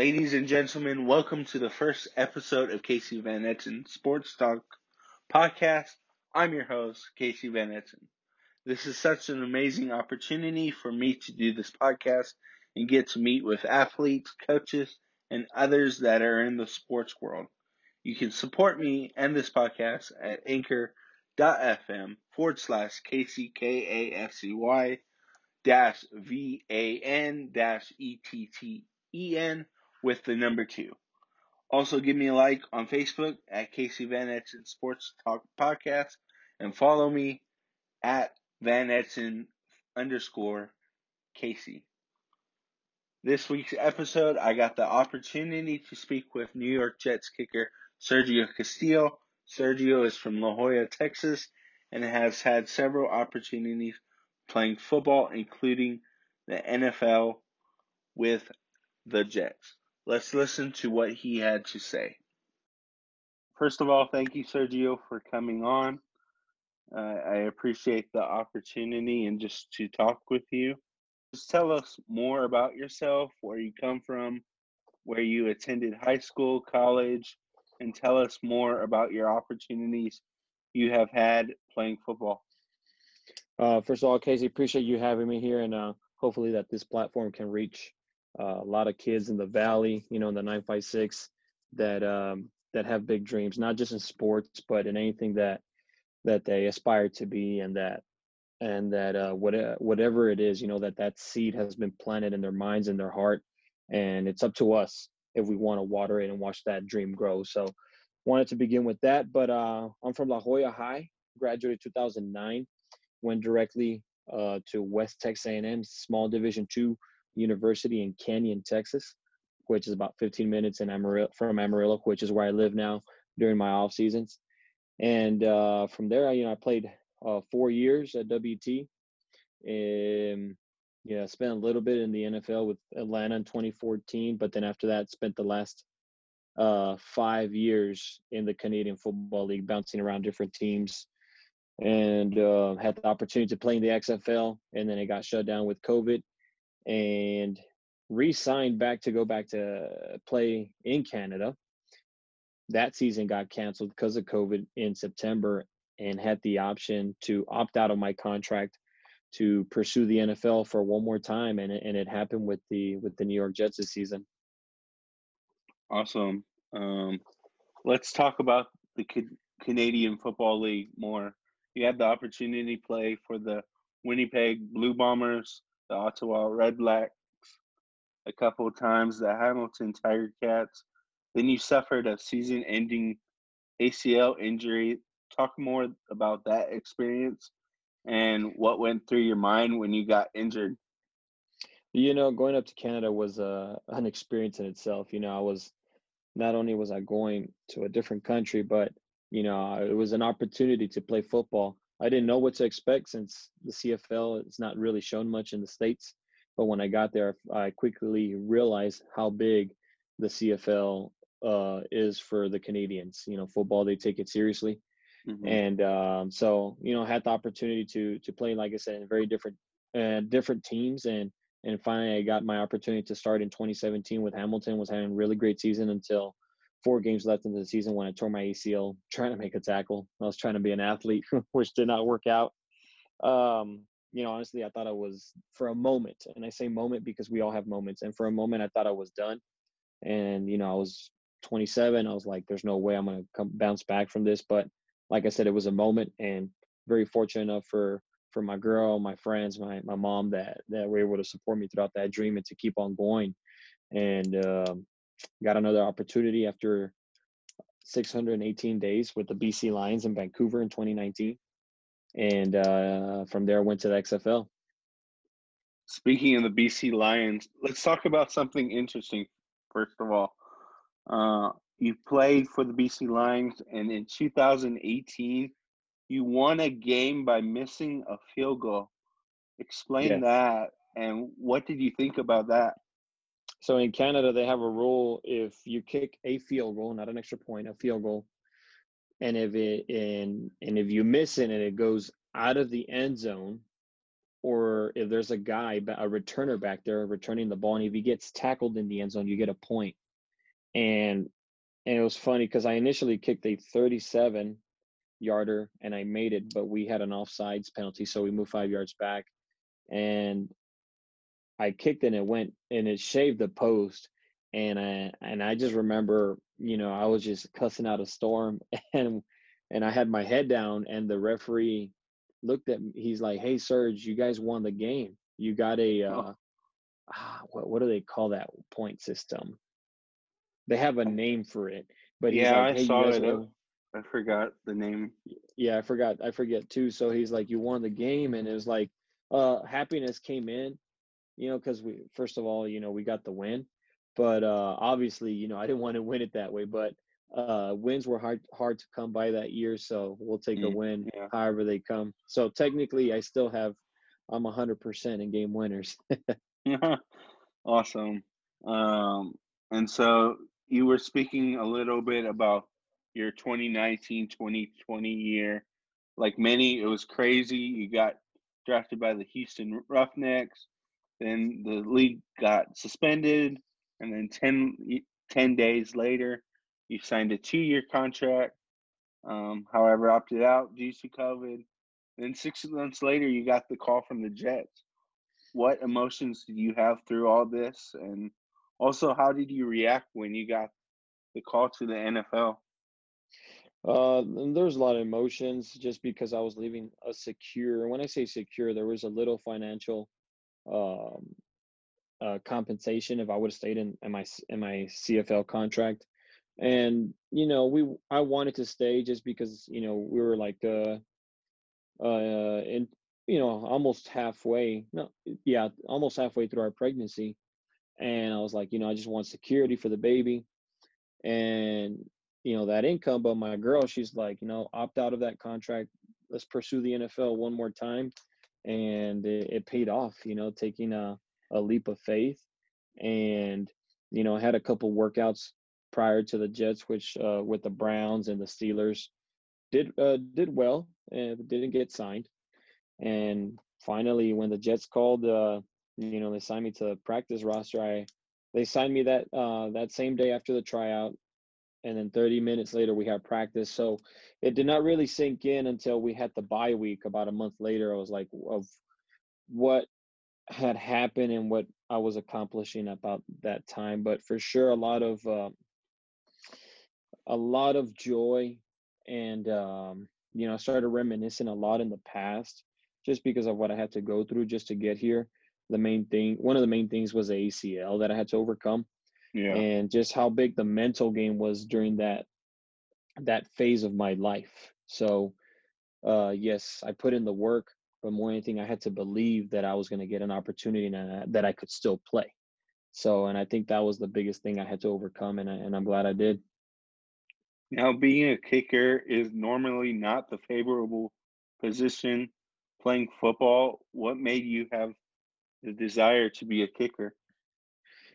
Ladies and gentlemen, welcome to the first episode of Casey Van Etten Sports Talk podcast. I'm your host, Casey Van Etten. This is such an amazing opportunity for me to do this podcast and get to meet with athletes, coaches, and others that are in the sports world. You can support me and this podcast at anchor.fm forward slash KCKAFCY dash V-A-N dash E-T-T-E-N with the number two. Also give me a like on Facebook at Casey Van Etten Sports Talk Podcast and follow me at Van Etten underscore Casey. This week's episode, I got the opportunity to speak with New York Jets kicker Sergio Castillo. Sergio is from La Joya, Texas, and has had several opportunities playing football, including the NFL with the Jets. Let's listen to what he had to say. First of all, thank you, Sergio, for coming on. Uh, I appreciate the opportunity and just to talk with you. Just tell us more about yourself, where you come from, where you attended high school, college, and tell us more about your opportunities you have had playing football. Uh, first of all, Casey, appreciate you having me here, and uh, hopefully that this platform can reach uh, a lot of kids in the valley, you know, in the 956 that um, that have big dreams, not just in sports, but in anything that that they aspire to be, and that and that uh, whatever whatever it is, you know, that that seed has been planted in their minds and their heart, and it's up to us if we want to water it and watch that dream grow. So, wanted to begin with that, but uh, I'm from La Joya High, graduated 2009, went directly uh, to West Texas A&M, small Division two University in Canyon, Texas, which is about 15 minutes in Amarillo from Amarillo, which is where I live now during my off seasons. And uh, from there, I, you know, I played uh, four years at WT. And yeah, spent a little bit in the NFL with Atlanta in 2014, but then after that, spent the last uh, five years in the Canadian Football League, bouncing around different teams, and uh, had the opportunity to play in the XFL. And then it got shut down with COVID, and re-signed back to go back to play in Canada. That season got canceled because of COVID in September, and had the option to opt out of my contract to pursue the NFL for one more time, and it, and it happened with the with the New York Jets this season. Awesome. Um, let's talk about the Canadian Football League more. You had the opportunity to play for the Winnipeg Blue Bombers, the Ottawa Redblacks, a couple of times, the Hamilton Tiger Cats. Then you suffered a season ending ACL injury. Talk more about that experience and what went through your mind when you got injured. You know, going up to Canada was uh, an experience in itself. You know, I was not only was I going to a different country, but you know, it was an opportunity to play football I didn't know what to expect since the CFL is not really shown much in the states. But when I got there, I quickly realized how big the CFL uh, is for the Canadians. You know, football they take it seriously, mm-hmm. and um, so you know had the opportunity to to play, like I said, in very different uh, different teams, and and finally I got my opportunity to start in 2017 with Hamilton. Was having a really great season until four games left into the season when I tore my ACL trying to make a tackle. I was trying to be an athlete, which did not work out. Um, you know, honestly, I thought I was for a moment, and I say moment because we all have moments. And for a moment, I thought I was done. And you know, I was 27. I was like, "There's no way I'm gonna come bounce back from this." But like I said, it was a moment, and very fortunate enough for for my girl, my friends, my my mom that that were able to support me throughout that dream and to keep on going. And um, got another opportunity after 618 days with the BC Lions in Vancouver in 2019. And uh, from there, I went to the XFL. Speaking of the BC Lions, let's talk about something interesting, first of all. Uh, you played for the BC Lions, and in 2018, you won a game by missing a field goal. Explain yes. that, and what did you think about that? So in Canada, they have a rule: if you kick a field goal, not an extra point, a field goal, and if it and and if you miss it and it goes out of the end zone, or if there's a guy, a returner back there returning the ball, and if he gets tackled in the end zone, you get a point. And and it was funny because I initially kicked a 37 yarder and I made it, but we had an offsides penalty, so we moved five yards back, and I kicked and it went and it shaved the post, and I and I just remember, you know, I was just cussing out a storm, and and I had my head down, and the referee looked at me. He's like, "Hey, Serge, you guys won the game. You got a oh. uh, ah, what what do they call that point system? They have a name for it, but yeah, like, hey, I saw it. Won. I forgot the name. Yeah, I forgot. I forget too. So he's like, "You won the game," and it was like, uh, happiness came in, you know, because we first of all, you know, we got the win, but uh, obviously, you know, I didn't want to win it that way, but uh, wins were hard hard to come by that year, so we'll take mm, a win yeah. however they come. So technically, I still have I'm 100% in game winners. awesome. Um, and so you were speaking a little bit about your 2019-2020 year. Like many, it was crazy. You got drafted by the Houston Roughnecks. Then the league got suspended, and then 10, 10 days later, you signed a two-year contract. Um, however, opted out due to COVID. Then six months later, you got the call from the Jets. What emotions did you have through all this, and also how did you react when you got the call to the NFL? Uh, there's a lot of emotions just because I was leaving a secure. When I say secure, there was a little financial um, uh, compensation if I would have stayed in, in my in my CFL contract. And you know we i wanted to stay just because you know we were like uh uh in you know almost halfway no yeah almost halfway through our pregnancy. And i was like you know i just want security for the baby. And you know that income but my girl she's like you know opt out of that contract. Let's pursue the nfl one more time and it, it paid off you know taking a, a leap of faith and you know had a couple workouts prior to the Jets, which uh, with the Browns and the Steelers did uh, did well and didn't get signed. And finally, when the Jets called, uh, you know, they signed me to practice roster. I they signed me that uh, that same day after the tryout, and then 30 minutes later we had practice. So it did not really sink in until we had the bye week about a month later. I was like, of what had happened and what I was accomplishing about that time. But for sure, a lot of uh, a lot of joy and um, you know i started reminiscing a lot in the past just because of what i had to go through just to get here the main thing one of the main things was the acl that i had to overcome yeah. and just how big the mental game was during that that phase of my life so uh yes i put in the work but more than anything i had to believe that i was going to get an opportunity and that i could still play so and i think that was the biggest thing i had to overcome and, I, and i'm glad i did now, being a kicker is normally not the favorable position playing football. What made you have the desire to be a kicker?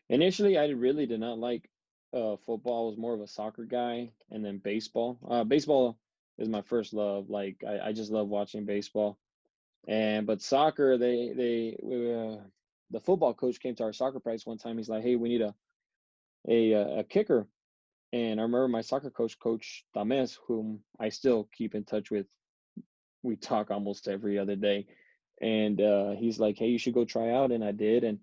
Initially, I really did not like uh, football. I was more of a soccer guy, and then baseball. Uh, baseball is my first love. Like I, I just love watching baseball. And but soccer, they they uh, the football coach came to our soccer practice one time. He's like, "Hey, we need a a a kicker." And I remember my soccer coach, Coach Dames, whom I still keep in touch with. We talk almost every other day. And uh, he's like, hey, you should go try out. And I did. And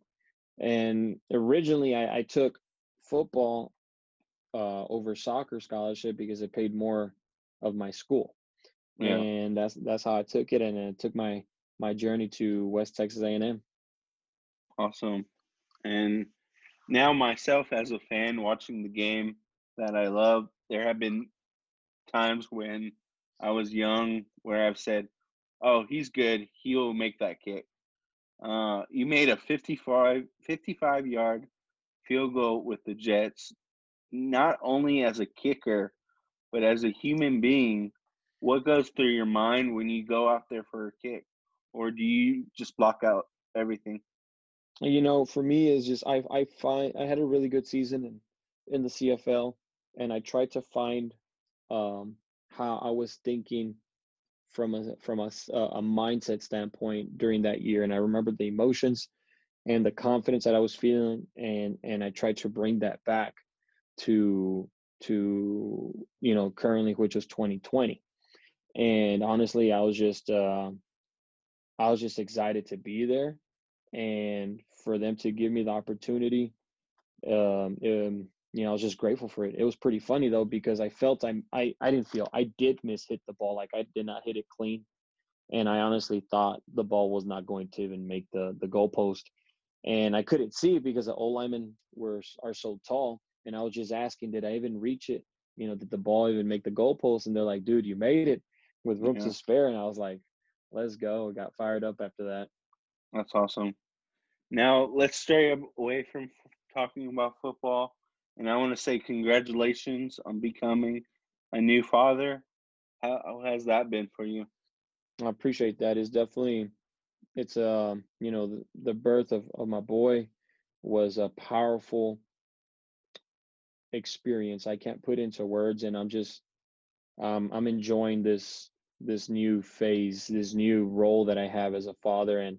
and originally I, I took football uh, over soccer scholarship because it paid more of my school. Yeah. And that's that's how I took it. And it took my my journey to West Texas A&M. Awesome. And now myself as a fan watching the game, that I love. There have been times when I was young where I've said, "Oh, he's good. He'll make that kick." Uh, you made a 55, 55 yard field goal with the Jets, not only as a kicker, but as a human being. What goes through your mind when you go out there for a kick, or do you just block out everything? You know, for me, is just I I find I had a really good season in in the CFL and I tried to find um, how I was thinking from a from a, a mindset standpoint during that year, and I remember the emotions and the confidence that I was feeling, and and I tried to bring that back to to you know currently, which was 2020, and honestly, I was just uh, I was just excited to be there, and for them to give me the opportunity. Um, um, you know, I was just grateful for it. It was pretty funny though because I felt I'm I I didn't feel I did miss hit the ball like I did not hit it clean, and I honestly thought the ball was not going to even make the the goalpost, and I couldn't see it because the O linemen were are so tall, and I was just asking, did I even reach it? You know, did the ball even make the goalpost? And they're like, dude, you made it with room yeah. to spare, and I was like, let's go. I got fired up after that. That's awesome. Now let's stray away from talking about football and I want to say congratulations on becoming a new father. How, how has that been for you? I appreciate that. It's definitely, it's uh, you know, the, the birth of, of my boy was a powerful experience. I can't put into words, and I'm just, um, I'm enjoying this this new phase, this new role that I have as a father, and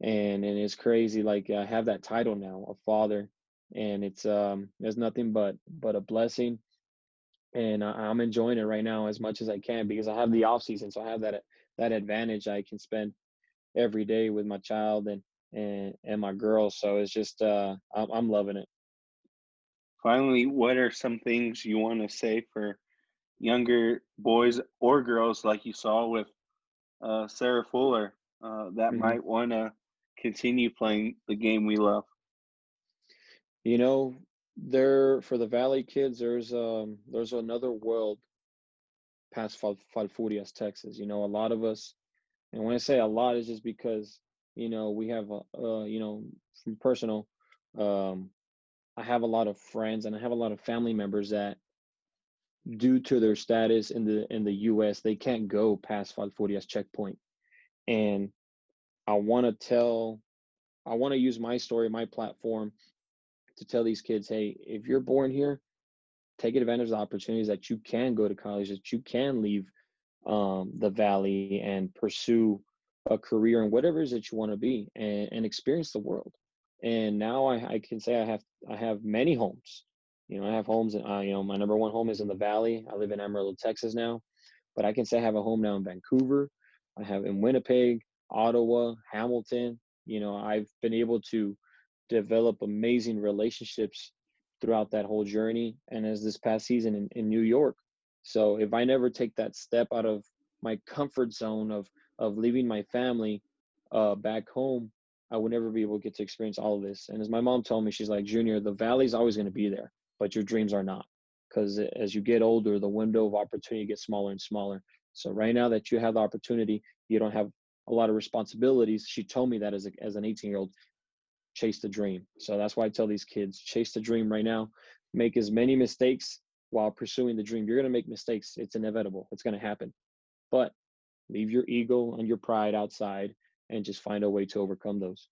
and and it's crazy. Like I have that title now, a father, and it's um there's nothing but but a blessing and I, am enjoying it right now as much as I can because I have the off season, so I have that that advantage. I can spend every day with my child and and and my girl, so it's just uh I'm, I'm loving it. Finally, what are some things you want to say for younger boys or girls like you saw with uh, Sarah Fuller uh, that mm-hmm. might want to continue playing the game we love? You know, there for the Valley kids, there's um there's another world past Falfurrias, Texas. You know, a lot of us, and when I say a lot, is just because you know we have a uh, you know from personal, um, I have a lot of friends and I have a lot of family members that, due to their status in the in the U.S., they can't go past Falfurrias checkpoint, and I want to tell, I want to use my story, my platform to tell these kids, hey, if you're born here, take advantage of the opportunities that you can go to college, that you can leave um, the valley and pursue a career in whatever it is that you want to be and, and experience the world. And now I, I, can say I have I have many homes. You know, I have homes. And, uh, you know, my number one home is in the Valley. I live in Amarillo, Texas now, but I can say I have a home now in Vancouver. I have in Winnipeg, Ottawa, Hamilton. You know, I've been able to develop amazing relationships throughout that whole journey and as this past season in, in New York. So if I never take that step out of my comfort zone of of leaving my family uh, back home, I would never be able to get to experience all of this. And as my mom told me, she's like, Junior, the valley's always going to be there, but your dreams are not. Because as you get older, the window of opportunity gets smaller and smaller. So right now that you have the opportunity, you don't have a lot of responsibilities. She told me that as a, as an 18 year old, chase the dream. So that's why I tell these kids chase the dream right now. Make as many mistakes while pursuing the dream. You're going to make mistakes, it's inevitable, it's going to happen. But leave your ego and your pride outside and just find a way to overcome those.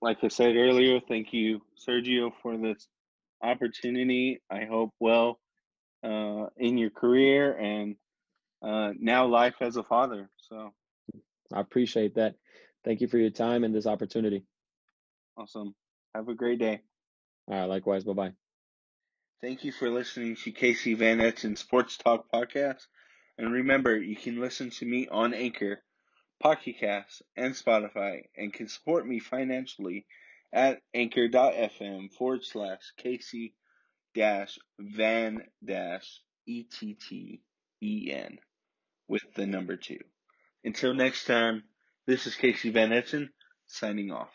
Like I said earlier, thank you, Sergio, for this opportunity. I hope well uh, in your career and uh, now life as a father. So I appreciate that. Thank you for your time and this opportunity. Awesome. Have a great day. All right, likewise. Bye bye. Thank you for listening to Casey Van Etten Sports Talk Podcast. And remember, you can listen to me on Anchor, Pocket Cast, and Spotify, and can support me financially at anchor.fm forward slash Casey dash Van dash E T T E N with the number two. Until next time, this is Casey Van Etten signing off.